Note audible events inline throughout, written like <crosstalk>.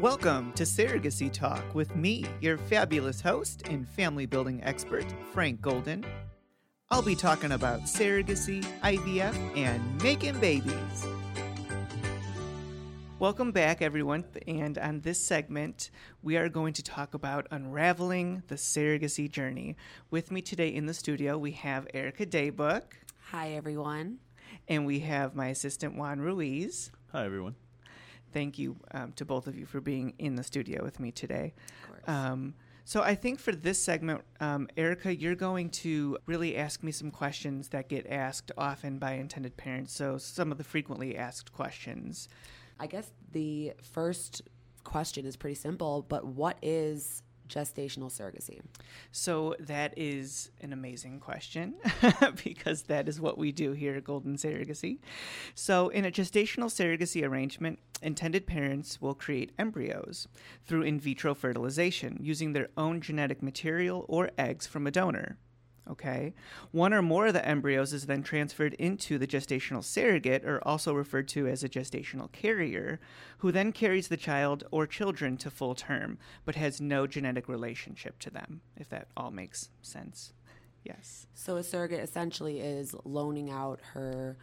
Welcome to Surrogacy Talk with me, your fabulous host and family building expert, Frank Golden. I'll be talking about surrogacy, IVF, and making babies. Welcome back, everyone. And on this segment, we are going to talk about unraveling the surrogacy journey. With me today in the studio, we have Erica Daybook, Hi, everyone. and we have my assistant, Juan Ruiz. Hi, everyone. Thank you um, to both of you for being in the studio with me today. Of course. Um, so I think for this segment, um, Erica, you're going to really ask me some questions that get asked often by intended parents. So some of the frequently asked questions. I guess the first question is pretty simple, but what is gestational surrogacy? So that is an amazing question <laughs> because that is what we do here at Golden Surrogacy. So in a gestational surrogacy arrangement, intended parents will create embryos through in vitro fertilization using their own genetic material or eggs from a donor. Okay. One or more of the embryos is then transferred into the gestational surrogate, or also referred to as a gestational carrier, who then carries the child or children to full term, but has no genetic relationship to them, if that all makes sense. Yes. So, a surrogate essentially is loaning out her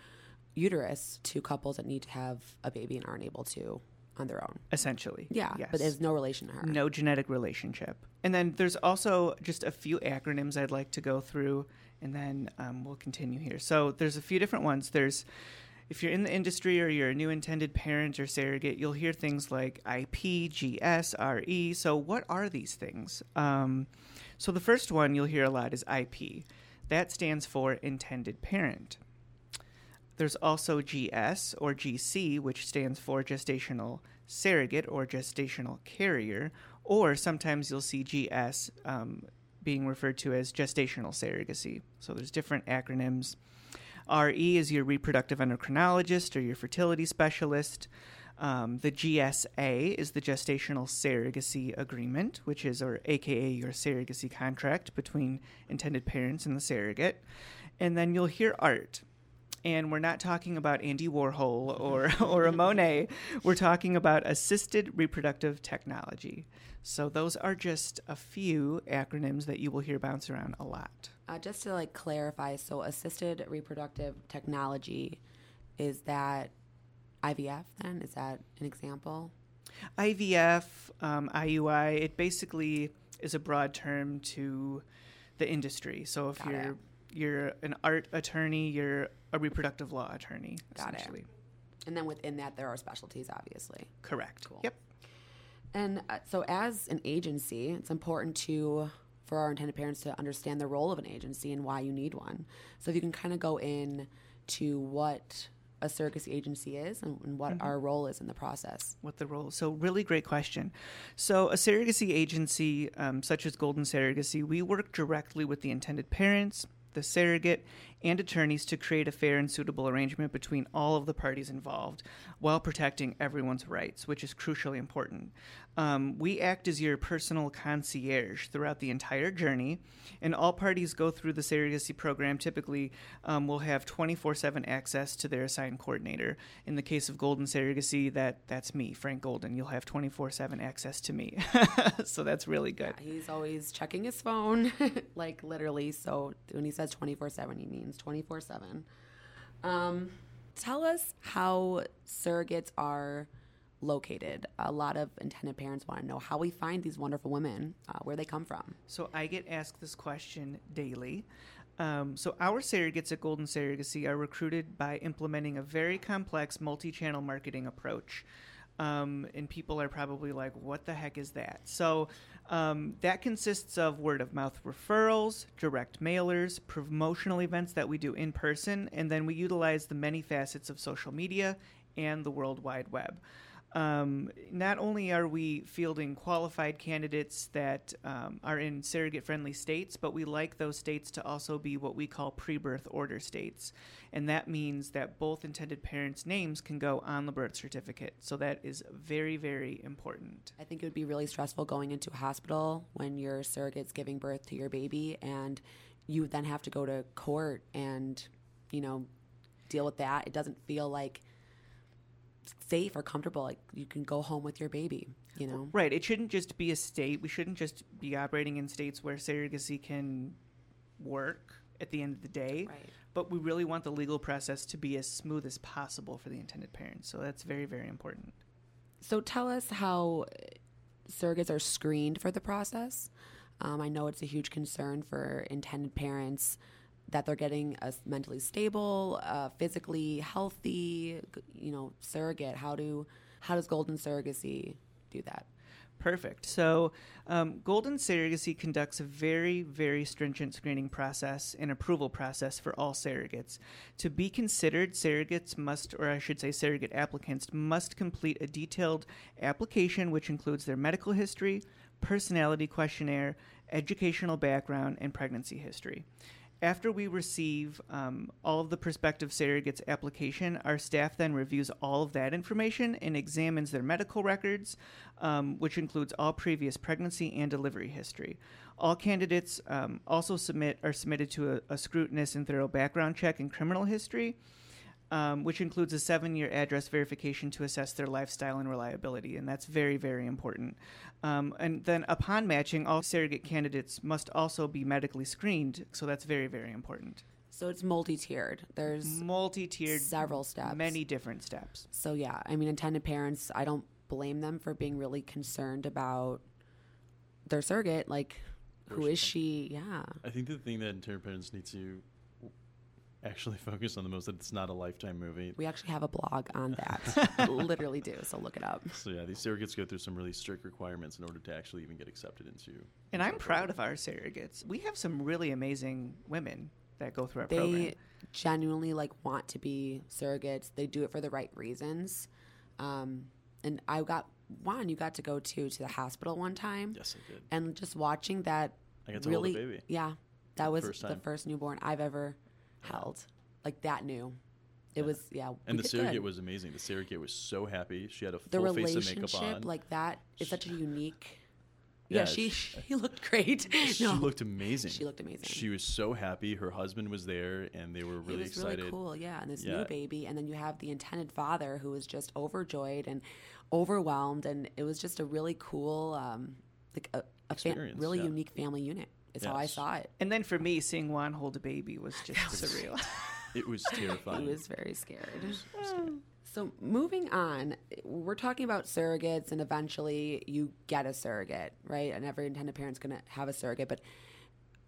uterus to couples that need to have a baby and aren't able to on their own. Essentially. Yeah, Yes. but there's no relation to her. no genetic relationship. And then there's also just a few acronyms I'd like to go through, and then um, we'll continue here. So there's a few different ones. There's if you're in the industry or you're a new intended parent or surrogate, you'll hear things like IP, GS, RE. So what are these things? Um, so the first one you'll hear a lot is IP. That stands for intended parent. There's also GS or GC, which stands for gestational surrogate or gestational carrier, or sometimes you'll see GS um, being referred to as gestational surrogacy. So there's different acronyms. RE is your reproductive endocrinologist or your fertility specialist. Um, the GSA is the gestational surrogacy agreement, which is, or AKA your surrogacy contract between intended parents and the surrogate. And then you'll hear ART, and we're not talking about Andy Warhol or <laughs> or a Monet. We're talking about assisted reproductive technology. So those are just a few acronyms that you will hear bounce around a lot. Uh, just to like clarify, so assisted reproductive technology is that IVF then? Is that an example? IVF, um, IUI, it basically is a broad term to the industry. So if Got you're it. You're an art attorney, you're a reproductive law attorney, Got it. And then within that, there are specialties, obviously. Correct. Cool. Yep. And uh, so, as an agency, it's important to for our intended parents to understand the role of an agency and why you need one. So, if you can kind of go in to what a surrogacy agency is and, and what our role is in the process. what the role so really great question so a surrogacy agency um, such as golden surrogacy we work directly with the intended parents the surrogate and attorneys to create a fair and suitable arrangement between all of the parties involved while protecting everyone's rights which is crucially important um, we act as your personal concierge throughout the entire journey and all parties go through the surrogacy program. Typically um, will have 24-7 access to their assigned coordinator. In the case of golden surrogacy that that's me frank golden. You'll have 24-7 access to me. <laughs> So that's really good. He's always checking his phone, <laughs> like literally. So, when he says 24 7, he means 24 7. Um, tell us how surrogates are located. A lot of intended parents want to know how we find these wonderful women, uh, where they come from. So I get asked this question daily. Um, so our surrogates at Golden Surrogacy are recruited by implementing a very complex multi-channel marketing approach. Um, and people are probably like, what the heck is that? So um, that consists of word of mouth referrals, direct mailers, promotional events that we do in person, and then we utilize the many facets of social media and the World Wide Web. Um, not only are we fielding qualified candidates that um, are in surrogate friendly states, but we like those states to also be what we call pre birth order states. And that means that both intended parents' names can go on the birth certificate. So that is very, very important. I think it would be really stressful going into a hospital when your surrogate's giving birth to your baby and you then have to go to court and, you know, deal with that. It doesn't feel like safe or comfortable. Like you can go home with your baby. You know, Right. It shouldn't just be a state. We shouldn't just be operating in states where surrogacy can work at the end of the day. Right. But we really want the legal process to be as smooth as possible for the intended parents. So that's very, very important. So tell us how surrogates are screened for the process. Um, I know it's a huge concern for intended parents that they're getting a mentally stable, uh, physically healthy, you know, surrogate. How do how does golden surrogacy do that? Perfect. So, um, Golden Surrogacy conducts a very, very stringent screening process and approval process for all surrogates. To be considered, surrogates must, or I should say, surrogate applicants must complete a detailed application which includes their medical history, personality questionnaire, educational background, and pregnancy history. After we receive um, all of the prospective surrogates' application, our staff then reviews all of that information and examines their medical records, um, which includes all previous pregnancy and delivery history. All candidates um, also submit are submitted to a, a scrutinous and thorough background check and criminal history, um, which includes a seven-year address verification to assess their lifestyle and reliability, and that's very, very important. Um, and then, upon matching, all surrogate candidates must also be medically screened, so that's very, very important. So it's multi-tiered. There's Multi-tiered, several steps. many different steps. So yeah, I mean, intended parents. I don't blame them for being really concerned about their surrogate. Like, who is she? Yeah. I think the thing that intended parents need to actually <laughs> focus on the most that it's not a lifetime movie. We actually have a blog on <laughs> that. <laughs> Literally do. So look it up. So yeah, these surrogates go through some really strict requirements in order to actually even get accepted into. And I'm proud of our surrogates. We have some really amazing women that go through our They program. genuinely like want to be surrogates. They do it for the right reasons. Um, and I got Juan. You got to go to to the hospital one time, Yes, I did. and just watching that. I got to hold a really, baby. yeah, that was first the first newborn I've ever held. Like that new. It Yeah. was yeah. And the surrogate good. was amazing. The surrogate was so happy. She had a full face of makeup relationship on. like that is such a unique. Yeah, Yeah, she she- she looked great. <laughs> she looked amazing. She looked amazing. She was so happy. Her husband was there, and they were really it was excited. really cool, yeah. And this Yeah. new baby, and then you have the intended father who was just overjoyed and overwhelmed, and it was just a really cool, um, like a, a really unique family unit. Is how I Yes. saw it. and then for me, seeing Juan hold a baby was just surreal. <laughs> It was <laughs> He terrifying. was very scared. So moving on, we're talking about surrogates, and eventually you get a surrogate, right? And every intended parent's going to have a surrogate. But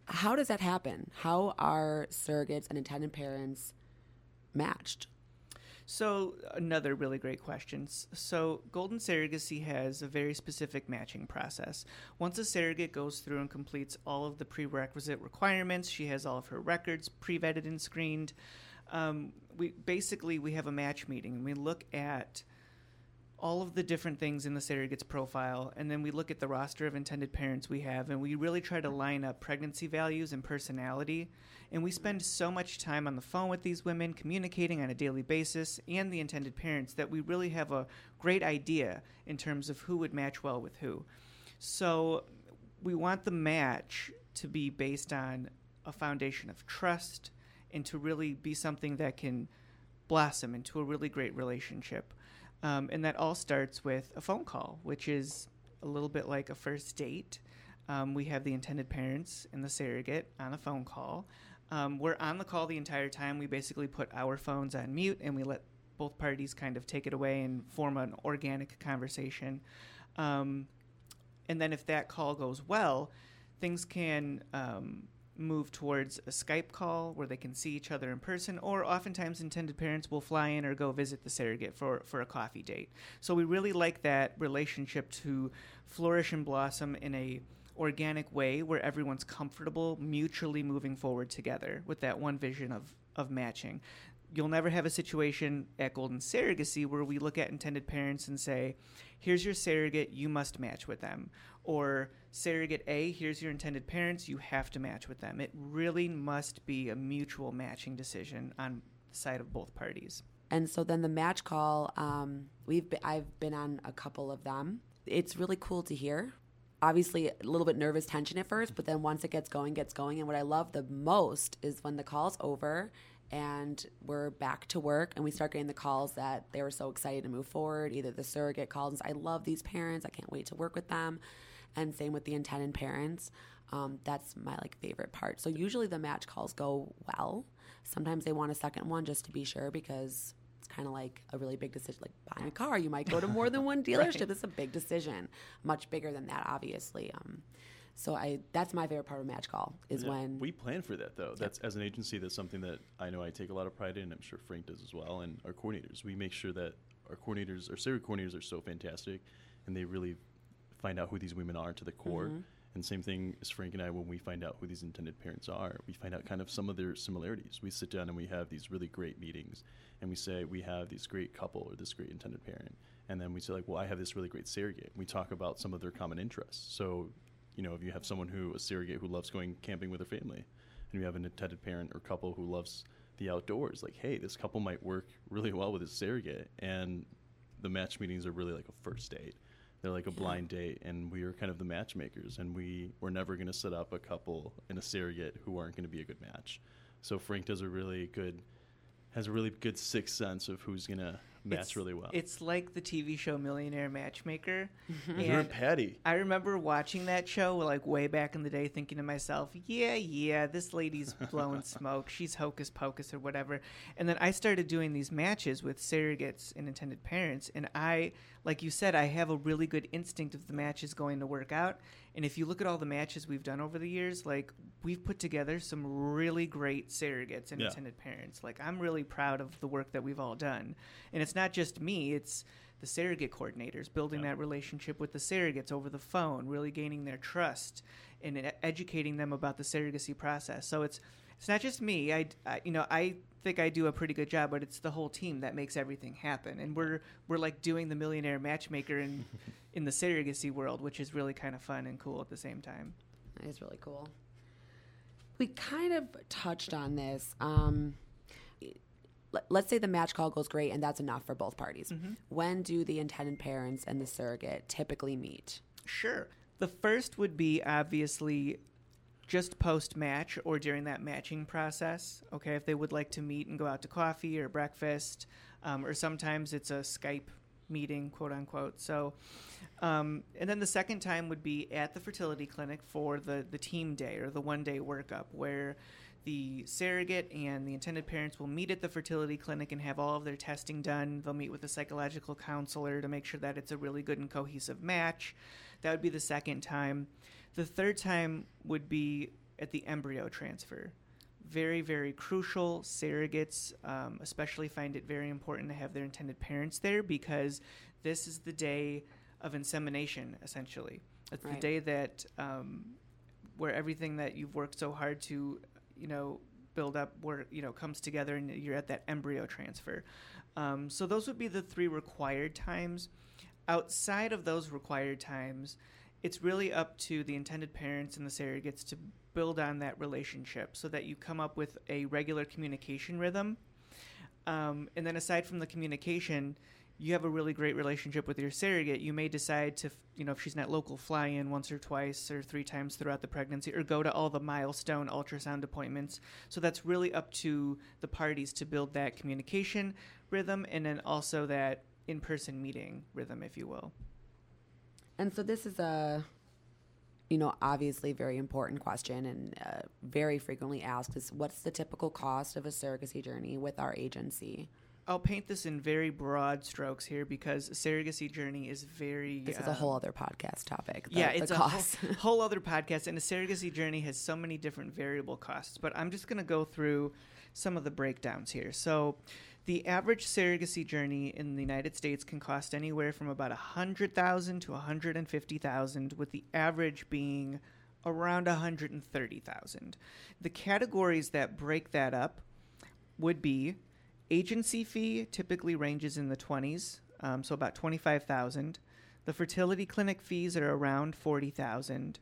how does that happen? How are surrogates and intended parents matched? So, another really great question. So, Golden Surrogacy has a very specific matching process. Once a surrogate goes through and completes all of the prerequisite requirements, she has all of her records pre-vetted and screened. Um, we basically we have a match meeting and we look at all of the different things in the surrogate's profile, and then we look at the roster of intended parents we have, and we really try to line up pregnancy values and personality. And we spend so much time on the phone with these women, communicating on a daily basis, and the intended parents, that we really have a great idea in terms of who would match well with who. So we want the match to be based on a foundation of trust and to really be something that can blossom into a really great relationship. Um, and that all starts with a phone call, which is a little bit like a first date. Um, we have the intended parents and the surrogate on a phone call. Um, we're on the call the entire time. We basically put our phones on mute and we let both parties kind of take it away and form an organic conversation. Um, and then if that call goes well, things can um, move towards a Skype call where they can see each other in person, or oftentimes intended parents will fly in or go visit the surrogate for, for a coffee date. So we really like that relationship to flourish and blossom in a organic way where everyone's comfortable mutually moving forward together with that one vision of, of matching. You'll never have a situation at Golden Surrogacy where we look at intended parents and say, here's your surrogate, you must match with them. Or surrogate A, here's your intended parents, you have to match with them. It really must be a mutual matching decision on the side of both parties. And so then the match call, um, we've I've been on a couple of them. It's really cool to hear. Obviously, a little bit nervous tension at first, but then once it gets going, gets going. And what I love the most is when the call's over and we're back to work and we start getting the calls that they were so excited to move forward either the surrogate calls and says, i love these parents i can't wait to work with them and same with the intended parents. Um, that's my like favorite part. So usually the match calls go well. Sometimes they want a second one just to be sure because it's kind of like a really big decision like buying a car you might go to more than one <laughs> dealership. Right. it's a big decision much bigger than that obviously um, so i that's my favorite part of match call is Yeah, when we plan for that though. That's as an agency. That's something that I know I take a lot of pride in. And I'm sure Frank does as well, and our coordinators. We make sure that our coordinators, our surrogate coordinators, are so fantastic, and they really find out who these women are to the core. Mhm. And same thing as Frank and I when we find out who these intended parents are. We find out kind of some of their similarities. We sit down and we have these really great meetings, and we say we have this great couple or this great intended parent, and then we say like, well, I have this really great surrogate. We talk about some of their common interests. So you know, if you have someone who a surrogate who loves going camping with her family, and you have an intended parent or couple who loves the outdoors, like, hey, this couple might work really well with a surrogate, and the match meetings are really like a first date. They're like a Yeah. blind date, and we are kind of the matchmakers, and we we're never going to set up a couple and a surrogate who aren't going to be a good match. So Frank does a really good, has a really good sixth sense of who's going to match It's- really well. It's like the TV show Millionaire Matchmaker. Mm-hmm. You're and Patti. I remember watching that show like way back in the day, thinking to myself, "Yeah, yeah, this lady's blowing <laughs> smoke. She's hocus pocus or whatever." And then I started doing these matches with surrogates and intended parents, and I, like you said, I have a really good instinct if the match is going to work out. And if you look at all the matches we've done over the years, like we've put together some really great surrogates and Yeah. intended parents. Like I'm really proud of the work that we've all done, and it's not just me; it's the surrogate coordinators building Yeah. that relationship with the surrogates over the phone, really gaining their trust and educating them about the surrogacy process. So it's it's not just me. I, I you know I think I do a pretty good job, but it's the whole team that makes everything happen. And we're we're like doing the millionaire matchmaker in <laughs> in the surrogacy world, which is really kind of fun and cool at the same time. That is really cool. We kind of touched on this. Um, let- let's say the match call goes great and that's enough for both parties. When do the intended parents and the surrogate typically meet? Sure. The first would be obviously just post match or during that matching process. Okay, if they would like to meet and go out to coffee or breakfast, um, or sometimes it's a Skype meeting, quote unquote. So, um, and then the second time would be at the fertility clinic for the, the team day or the one day workup where the surrogate and the intended parents will meet at the fertility clinic and have all of their testing done. They'll meet with a psychological counselor to make sure that it's a really good and cohesive match. That would be the second time. The third time would be at the embryo transfer. Very, very crucial. Surrogates, um, especially, find it very important to have their intended parents there because this is the day of insemination, essentially. It's Right. the day that um, where everything that you've worked so hard to, you know, build up, where you know comes together, and you're at that embryo transfer. Um, so those would be the three required times. Outside of those required times, it's really up to the intended parents and the surrogates to build on that relationship so that you come up with a regular communication rhythm. Um, and then aside from the communication, you have a really great relationship with your surrogate. You may decide to, you know, if she's not local, fly in once or twice or three times throughout the pregnancy or go to all the milestone ultrasound appointments. So that's really up to the parties to build that communication rhythm and then also that in person meeting rhythm, if you will. And so this is a, you know, obviously very important question and uh, very frequently asked is what's the typical cost of a surrogacy journey with our agency? I'll paint this in very broad strokes here because surrogacy journey is very. This is a um, whole other podcast topic. the- yeah, it's a cost. whole, <laughs> whole other podcast, and a surrogacy journey has so many different variable costs. But I'm just going to go through some of the breakdowns here. So, the average surrogacy journey in the United States can cost anywhere from about a hundred thousand to a hundred and fifty thousand, with the average being around a hundred and thirty thousand. The categories that break that up would be agency fee typically ranges in the 20s um, so about 25000 the fertility clinic fees are around 40000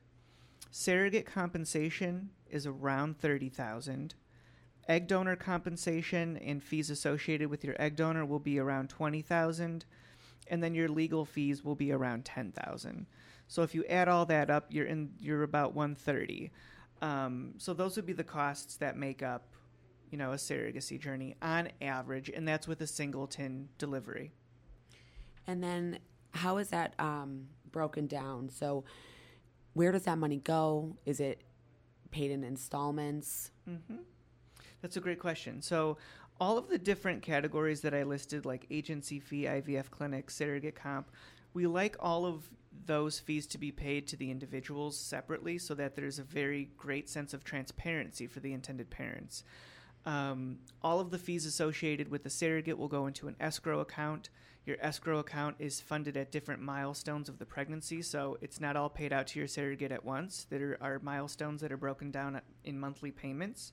surrogate compensation is around 30000 egg donor compensation and fees associated with your egg donor will be around 20000 and then your legal fees will be around 10000 so if you add all that up you're in you're about 130 um, so those would be the costs that make up you know, a surrogacy journey on average, and that's with a singleton delivery. And then how is that um, broken down? So where does that money go? Is it paid in installments? Mm-hmm. That's a great question. So, all of the different categories that I listed, like agency fee, IVF clinic, surrogate comp, we like all of those fees to be paid to the individuals separately so that there's a very great sense of transparency for the intended parents. Um, all of the fees associated with the surrogate will go into an escrow account. Your escrow account is funded at different milestones of the pregnancy, so it's not all paid out to your surrogate at once. There are milestones that are broken down in monthly payments.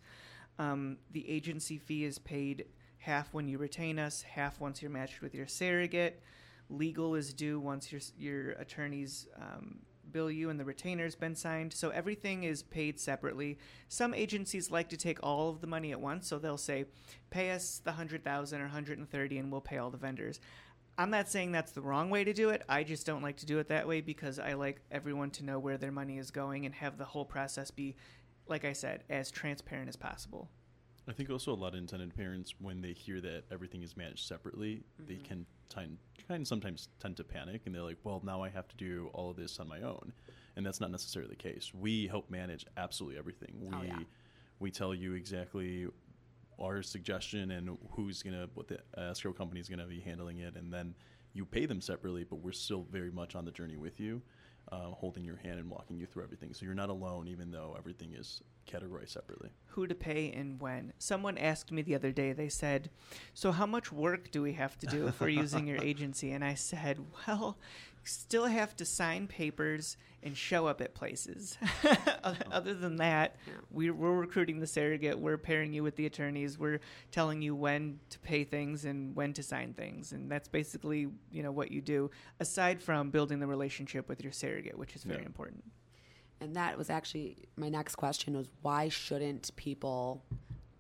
Um, the agency fee is paid half when you retain us, half once you're matched with your surrogate. Legal is due once your your attorneys um, bill you and the retainer's been signed. So everything is paid separately. Some agencies like to take all of the money at once, so they'll say, "Pay us the hundred thousand or hundred and thirty, and we'll pay all the vendors." I'm not saying that's the wrong way to do it. I just don't like to do it that way because I like everyone to know where their money is going and have the whole process be, like I said, as transparent as possible. I think also a lot of intended parents, when they hear that everything is managed separately, mm-hmm. they can tend, kind of sometimes tend to panic, and they're like, "Well, now I have to do all of this on my own," and that's not necessarily the case. We help manage absolutely everything. We oh, yeah. we tell you exactly our suggestion and who's gonna what the escrow company is gonna be handling it, and then you pay them separately, but we're still very much on the journey with you, uh, holding your hand and walking you through everything. So you're not alone, even though everything is categorized separately. Who to pay and when? Someone asked me the other day. They said, "So how much work do we have to do if we're using your <laughs> agency?" And I said, "Well." still have to sign papers and show up at places. <laughs> Oh. Other than that, yeah. we, we're recruiting the surrogate. We're pairing you with the attorneys. We're telling you when to pay things and when to sign things, and that's basically you know what you do. Aside from building the relationship with your surrogate, which is very yeah. important. And that was actually my next question: was why shouldn't people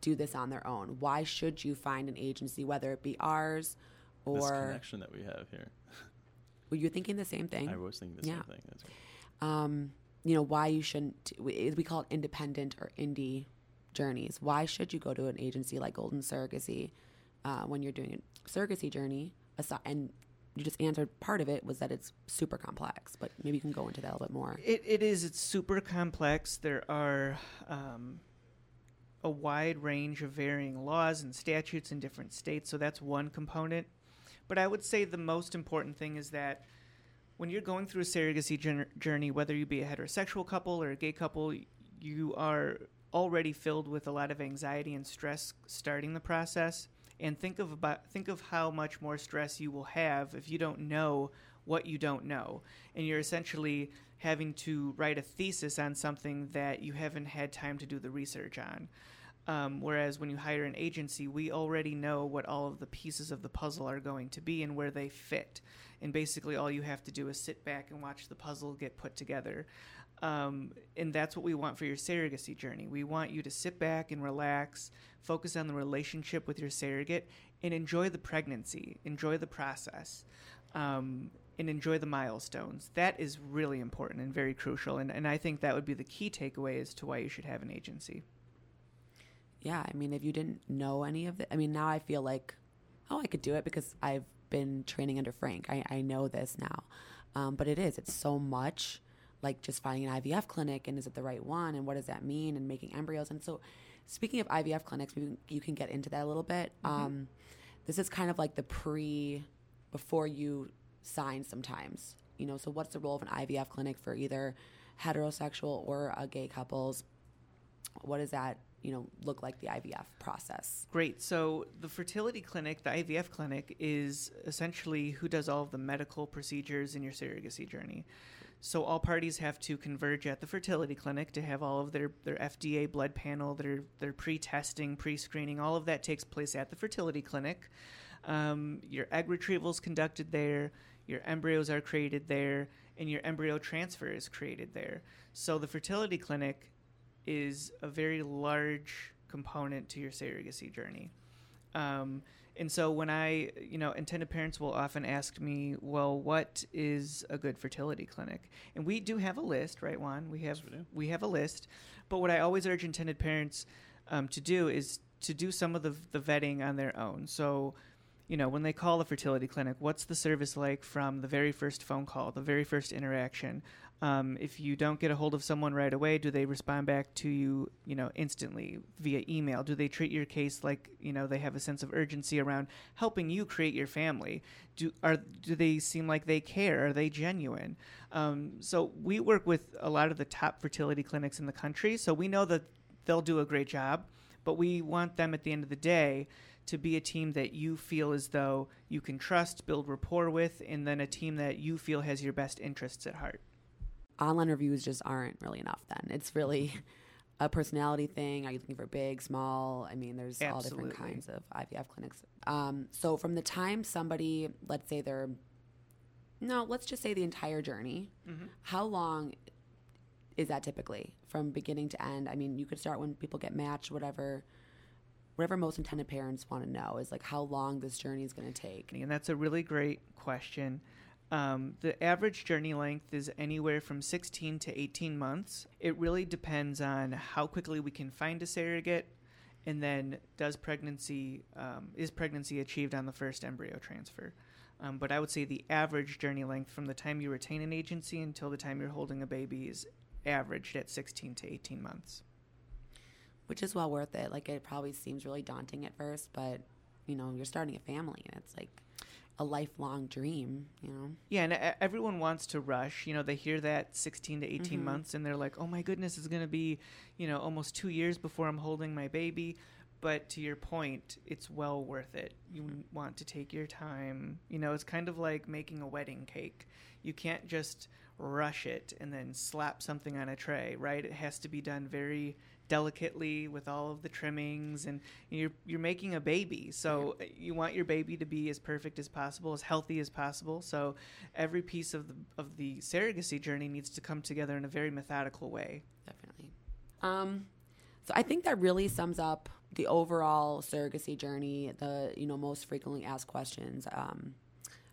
do this on their own? Why should you find an agency, whether it be ours or this connection that we have here? Were you thinking the same thing? I was thinking the yeah. same thing. Um, you know why you shouldn't? We, we call it independent or indie journeys. Why should you go to an agency like Golden Surrogacy uh, when you're doing a surrogacy journey? And you just answered part of it was that it's super complex, but maybe you can go into that a little bit more. It, it is. It's super complex. There are um, a wide range of varying laws and statutes in different states, so that's one component. But I would say the most important thing is that when you're going through a surrogacy journey, whether you be a heterosexual couple or a gay couple, you are already filled with a lot of anxiety and stress starting the process. And think of about think of how much more stress you will have if you don't know what you don't know, and you're essentially having to write a thesis on something that you haven't had time to do the research on. Um, whereas when you hire an agency, we already know what all of the pieces of the puzzle are going to be and where they fit. And basically, all you have to do is sit back and watch the puzzle get put together. Um, and that's what we want for your surrogacy journey. We want you to sit back and relax, focus on the relationship with your surrogate, and enjoy the pregnancy, enjoy the process, um, and enjoy the milestones. That is really important and very crucial. And, and I think that would be the key takeaway as to why you should have an agency yeah, I mean, if you didn't know any of it, I mean, now I feel like, oh, I could do it because I've been training under Frank. I, I know this now. Um, but it is, it's so much like just finding an IVF clinic and is it the right one and what does that mean and making embryos. And so, speaking of IVF clinics, you can get into that a little bit. Mm-hmm. Um, this is kind of like the pre, before you sign sometimes, you know, so what's the role of an IVF clinic for either heterosexual or a gay couples? What does that you know look like the IVF process? Great. So the fertility clinic, the IVF clinic, is essentially who does all of the medical procedures in your surrogacy journey. So all parties have to converge at the fertility clinic to have all of their, their FDA blood panel, their their pre-testing, pre-screening, all of that takes place at the fertility clinic. Um, your egg retrieval is conducted there. Your embryos are created there, and your embryo transfer is created there. So the fertility clinic is a very large component to your surrogacy journey. Um, and so when I, you know, intended parents will often ask me, well, what is a good fertility clinic? And we do have a list, right, Juan? We have yes, we, we, have a list. But what I always urge intended parents um, to do is to do some of the, the vetting on their own. So, you know, when they call a fertility clinic, what's the service like from the very first phone call, the very first interaction? Um, if you don't get a hold of someone right away, do they respond back to you, you know, instantly via email? Do they treat your case like, you know, they have a sense of urgency around helping you create your family? Do are do they seem like they care? Are they genuine? Um, so we work with a lot of the top fertility clinics in the country, so we know that they'll do a great job, but we want them at the end of the day to be a team that you feel as though you can trust, build rapport with, and then a team that you feel has your best interests at heart online reviews just aren't really enough then. It's really a personality thing. Are you looking for big, small? I mean, there's Absolutely. all different kinds of IVF clinics. Um, so from the time somebody, let's say they're, no, let's just say the entire journey, mm-hmm. how long is that typically from beginning to end? I mean, you could start when people get matched, whatever whatever most intended parents want to know is like how long this journey is going to take. And that's a really great question. Um, the average journey length is anywhere from 16 to 18 months. It really depends on how quickly we can find a surrogate, and then does pregnancy um, is pregnancy achieved on the first embryo transfer. Um, but I would say the average journey length from the time you retain an agency until the time you're holding a baby is averaged at 16 to 18 months. Which is well worth it. Like it probably seems really daunting at first, but you know, you're starting a family and it's like a lifelong dream, you know? Yeah, and everyone wants to rush. You know, they hear that 16 to 18 mm-hmm. months and they're like, oh my goodness, it's going to be, you know, almost two years before I'm holding my baby. But to your point, it's well worth it. You mm-hmm. want to take your time. You know, it's kind of like making a wedding cake. You can't just rush it and then slap something on a tray, right? It has to be done very delicately with all of the trimmings and you're you're making a baby. So you want your baby to be as perfect as possible as healthy as possible. So every piece of the of the surrogacy journey needs to come together in a very methodical way. Definitely. Um so i think that really sums up the overall surrogacy journey the you know most frequently asked questions um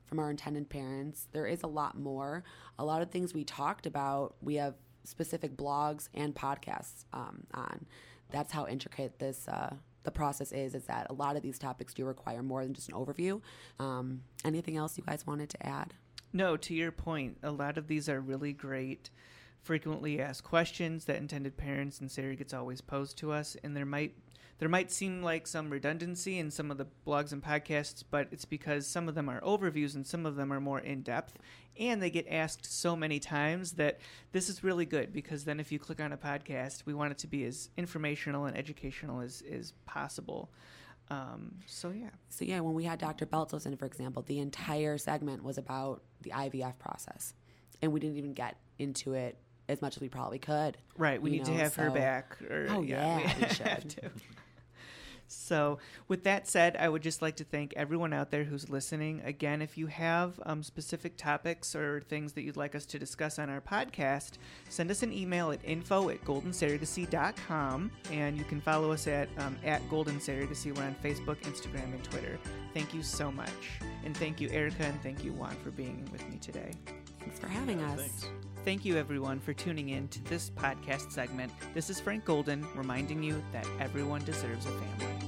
from our intended parents. There is a lot more. A lot of things we talked about we have specific blogs and podcasts um, on. That's how intricate this uh, the process is. Is that a lot of these topics do require more than just an overview. Um, anything else you guys wanted to add? No, to your point, a lot of these are really great frequently asked questions that intended parents and surrogates always pose to us, and there might there might seem like some redundancy in some of the blogs and podcasts, but it's because some of them are overviews and some of them are more in depth. And they get asked so many times that this is really good because then if you click on a podcast, we want it to be as informational and educational as, as possible. Um, so yeah. So yeah, when we had Dr. Beltsos in, for example, the entire segment was about the IVF process, and we didn't even get into it as much as we probably could. Right. We need know, to have so. her back. Or, oh yeah, yeah we, we <laughs> should. So, with that said, I would just like to thank everyone out there who's listening. Again, if you have um, specific topics or things that you'd like us to discuss on our podcast, send us an email at info at goldensurrogacy.com and you can follow us at, um, at Golden Surrogacy. We're on Facebook, Instagram, and Twitter. Thank you so much. And thank you, Erica, and thank you, Juan, for being with me today. Thanks for having us. Thanks. Thank you, everyone, for tuning in to this podcast segment. This is Frank Golden reminding you that everyone deserves a family.